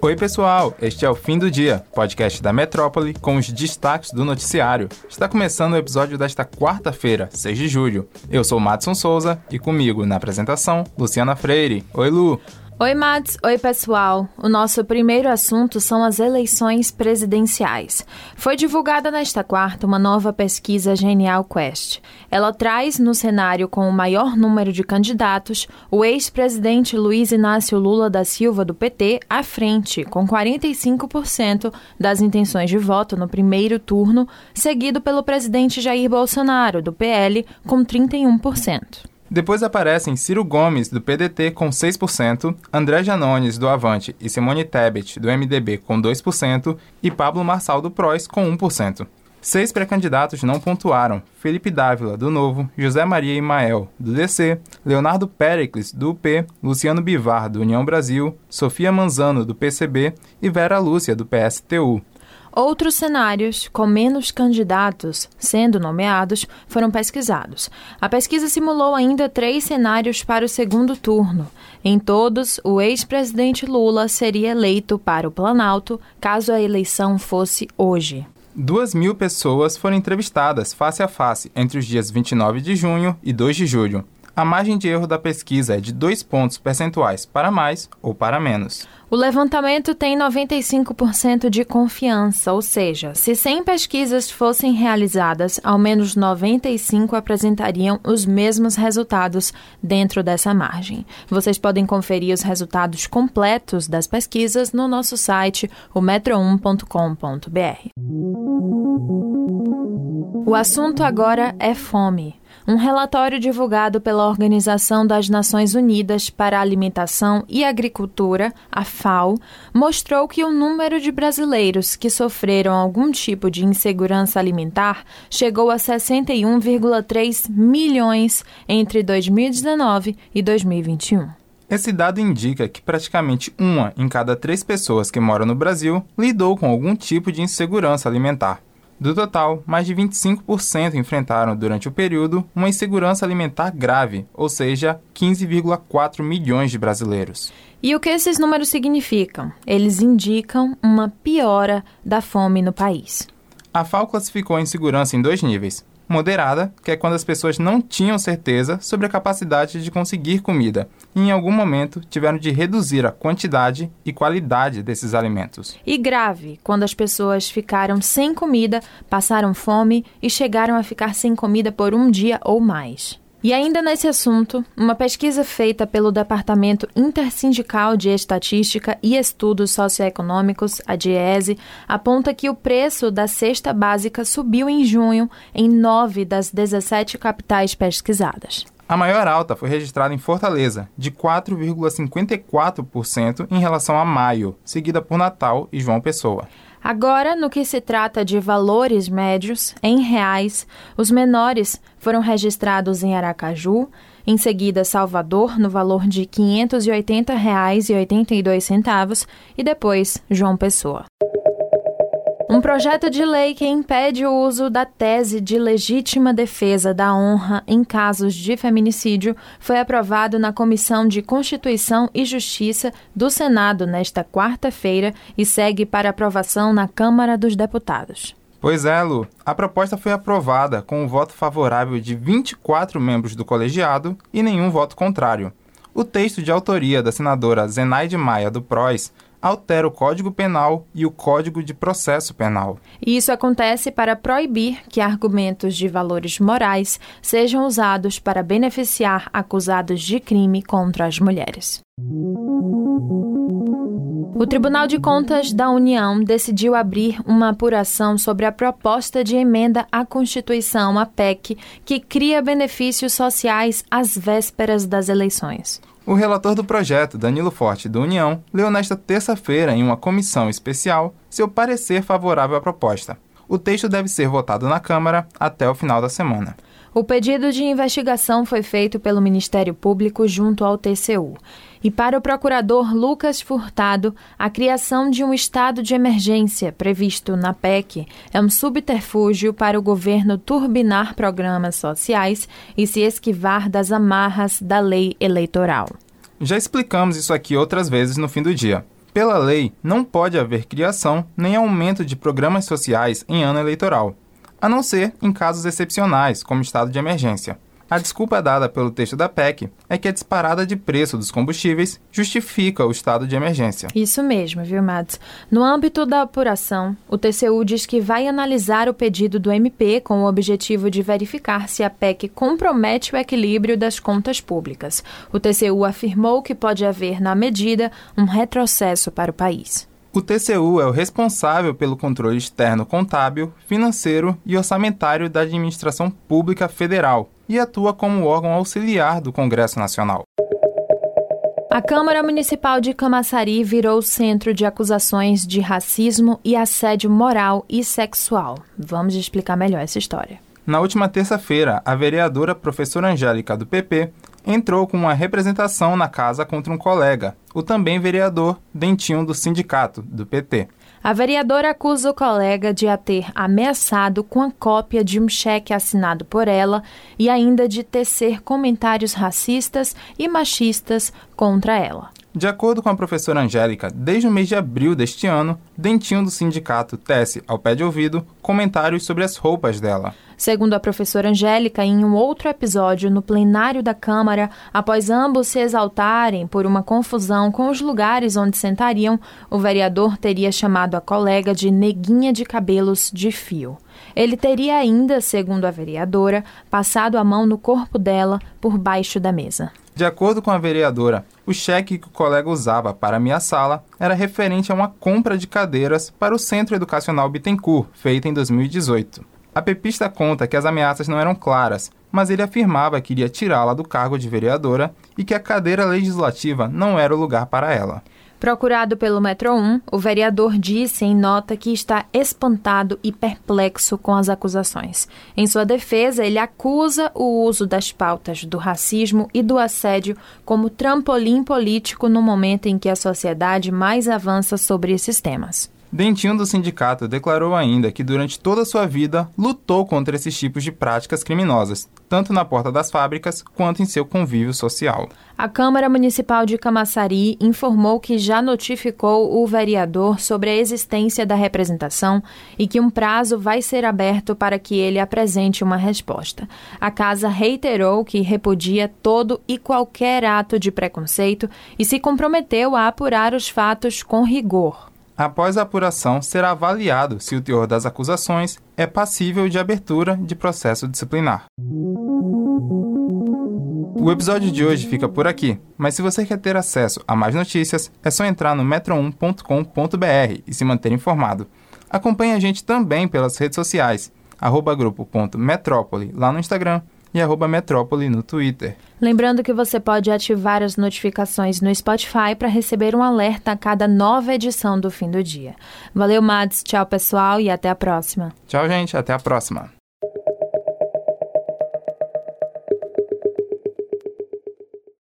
Oi, pessoal! Este é o Fim do Dia, podcast da Metrópole com os destaques do noticiário. Está começando o episódio desta quarta-feira, 6 de julho. Eu sou Madson Souza e comigo na apresentação, Luciana Freire. Oi, Lu! Oi, Mats. Oi, pessoal. O nosso primeiro assunto são as eleições presidenciais. Foi divulgada nesta quarta uma nova pesquisa Genial Quest. Ela traz no cenário com o maior número de candidatos o ex-presidente Luiz Inácio Lula da Silva, do PT, à frente, com 45% das intenções de voto no primeiro turno, seguido pelo presidente Jair Bolsonaro, do PL, com 31%. Depois aparecem Ciro Gomes, do PDT, com 6%, André Janones, do Avante, e Simone Tebet, do MDB, com 2%, e Pablo Marçal, do PROS, com 1%. Seis pré-candidatos não pontuaram: Felipe Dávila, do Novo, José Maria Imael, do DC, Leonardo Pericles, do UP, Luciano Bivar, do União Brasil, Sofia Manzano, do PCB e Vera Lúcia, do PSTU. Outros cenários, com menos candidatos sendo nomeados, foram pesquisados. A pesquisa simulou ainda três cenários para o segundo turno. Em todos, o ex-presidente Lula seria eleito para o Planalto caso a eleição fosse hoje. Duas mil pessoas foram entrevistadas face a face entre os dias 29 de junho e 2 de julho. A margem de erro da pesquisa é de dois pontos percentuais para mais ou para menos. O levantamento tem 95% de confiança, ou seja, se 100 pesquisas fossem realizadas, ao menos 95 apresentariam os mesmos resultados dentro dessa margem. Vocês podem conferir os resultados completos das pesquisas no nosso site, o metro1.com.br. O assunto agora é fome. Um relatório divulgado pela Organização das Nações Unidas para a Alimentação e Agricultura, a FAO, mostrou que o número de brasileiros que sofreram algum tipo de insegurança alimentar chegou a 61,3 milhões entre 2019 e 2021. Esse dado indica que praticamente uma em cada três pessoas que moram no Brasil lidou com algum tipo de insegurança alimentar. Do total, mais de 25% enfrentaram durante o período uma insegurança alimentar grave, ou seja, 15,4 milhões de brasileiros. E o que esses números significam? Eles indicam uma piora da fome no país. A FAO classificou a insegurança em dois níveis: moderada, que é quando as pessoas não tinham certeza sobre a capacidade de conseguir comida e em algum momento tiveram de reduzir a quantidade e qualidade desses alimentos. E grave, quando as pessoas ficaram sem comida, passaram fome e chegaram a ficar sem comida por um dia ou mais. E ainda nesse assunto, uma pesquisa feita pelo Departamento Intersindical de Estatística e Estudos Socioeconômicos, a DIESE, aponta que o preço da cesta básica subiu em junho em nove das 17 capitais pesquisadas. A maior alta foi registrada em Fortaleza, de 4,54% em relação a maio, seguida por Natal e João Pessoa. Agora, no que se trata de valores médios, em reais, os menores foram registrados em Aracaju, em seguida Salvador, no valor de R$ 580,82 e depois João Pessoa. Um projeto de lei que impede o uso da tese de legítima defesa da honra em casos de feminicídio foi aprovado na Comissão de Constituição e Justiça do Senado nesta quarta-feira e segue para aprovação na Câmara dos Deputados. Pois é, Lu. A proposta foi aprovada com o um voto favorável de 24 membros do colegiado e nenhum voto contrário. O texto de autoria da senadora Zenaide Maia, do PROS, altera o Código Penal e o Código de Processo Penal. Isso acontece para proibir que argumentos de valores morais sejam usados para beneficiar acusados de crime contra as mulheres. O Tribunal de Contas da União decidiu abrir uma apuração sobre a proposta de emenda à Constituição, a PEC, que cria benefícios sociais às vésperas das eleições. O relator do projeto, Danilo Forte, do União, leu nesta terça-feira, em uma comissão especial, seu parecer favorável à proposta. O texto deve ser votado na Câmara até o final da semana. O pedido de investigação foi feito pelo Ministério Público junto ao TCU. E para o procurador Lucas Furtado, a criação de um estado de emergência previsto na PEC é um subterfúgio para o governo turbinar programas sociais e se esquivar das amarras da lei eleitoral. Já explicamos isso aqui outras vezes no fim do dia. Pela lei, não pode haver criação nem aumento de programas sociais em ano eleitoral, a não ser em casos excepcionais, como estado de emergência. A desculpa dada pelo texto da PEC é que a disparada de preço dos combustíveis justifica o estado de emergência. Isso mesmo, viu, Mads? No âmbito da apuração, o TCU diz que vai analisar o pedido do MP com o objetivo de verificar se a PEC compromete o equilíbrio das contas públicas. O TCU afirmou que pode haver, na medida, um retrocesso para o país. O TCU é o responsável pelo controle externo contábil, financeiro e orçamentário da administração pública federal e atua como órgão auxiliar do Congresso Nacional. A Câmara Municipal de Camaçari virou centro de acusações de racismo e assédio moral e sexual. Vamos explicar melhor essa história. Na última terça-feira, a vereadora professora Angélica do PP entrou com uma representação na casa contra um colega, o também vereador Dentinho do sindicato, do PT. A vereadora acusa o colega de a ter ameaçado com a cópia de um cheque assinado por ela e ainda de tecer comentários racistas e machistas contra ela. De acordo com a professora Angélica, desde o mês de abril deste ano, Dentinho do sindicato tece, ao pé de ouvido, comentários sobre as roupas dela. Segundo a professora Angélica, em um outro episódio no plenário da Câmara, após ambos se exaltarem por uma confusão com os lugares onde sentariam, o vereador teria chamado a colega de neguinha de cabelos de fio. Ele teria ainda, segundo a vereadora, passado a mão no corpo dela por baixo da mesa. De acordo com a vereadora, o cheque que o colega usava para ameaçá-la era referente a uma compra de cadeiras para o Centro Educacional Bittencourt, feita em 2018. A pepista conta que as ameaças não eram claras, mas ele afirmava que iria tirá-la do cargo de vereadora e que a cadeira legislativa não era o lugar para ela. Procurado pelo Metro 1, o vereador disse em nota que está espantado e perplexo com as acusações. Em sua defesa, ele acusa o uso das pautas do racismo e do assédio como trampolim político no momento em que a sociedade mais avança sobre esses temas. Dentinho do sindicato declarou ainda que durante toda sua vida lutou contra esses tipos de práticas criminosas, tanto na porta das fábricas quanto em seu convívio social. A Câmara Municipal de Camaçari informou que já notificou o vereador sobre a existência da representação e que um prazo vai ser aberto para que ele apresente uma resposta. A casa reiterou que repudia todo e qualquer ato de preconceito e se comprometeu a apurar os fatos com rigor. Após a apuração, será avaliado se o teor das acusações é passível de abertura de processo disciplinar. O episódio de hoje fica por aqui, mas se você quer ter acesso a mais notícias, é só entrar no metro1.com.br e se manter informado. Acompanhe a gente também pelas redes sociais, arroba grupo.metrópole lá no Instagram e arroba Metrópole no Twitter. Lembrando que você pode ativar as notificações no Spotify para receber um alerta a cada nova edição do fim do dia. Valeu, Mads. Tchau, pessoal, e até a próxima. Tchau, gente. Até a próxima.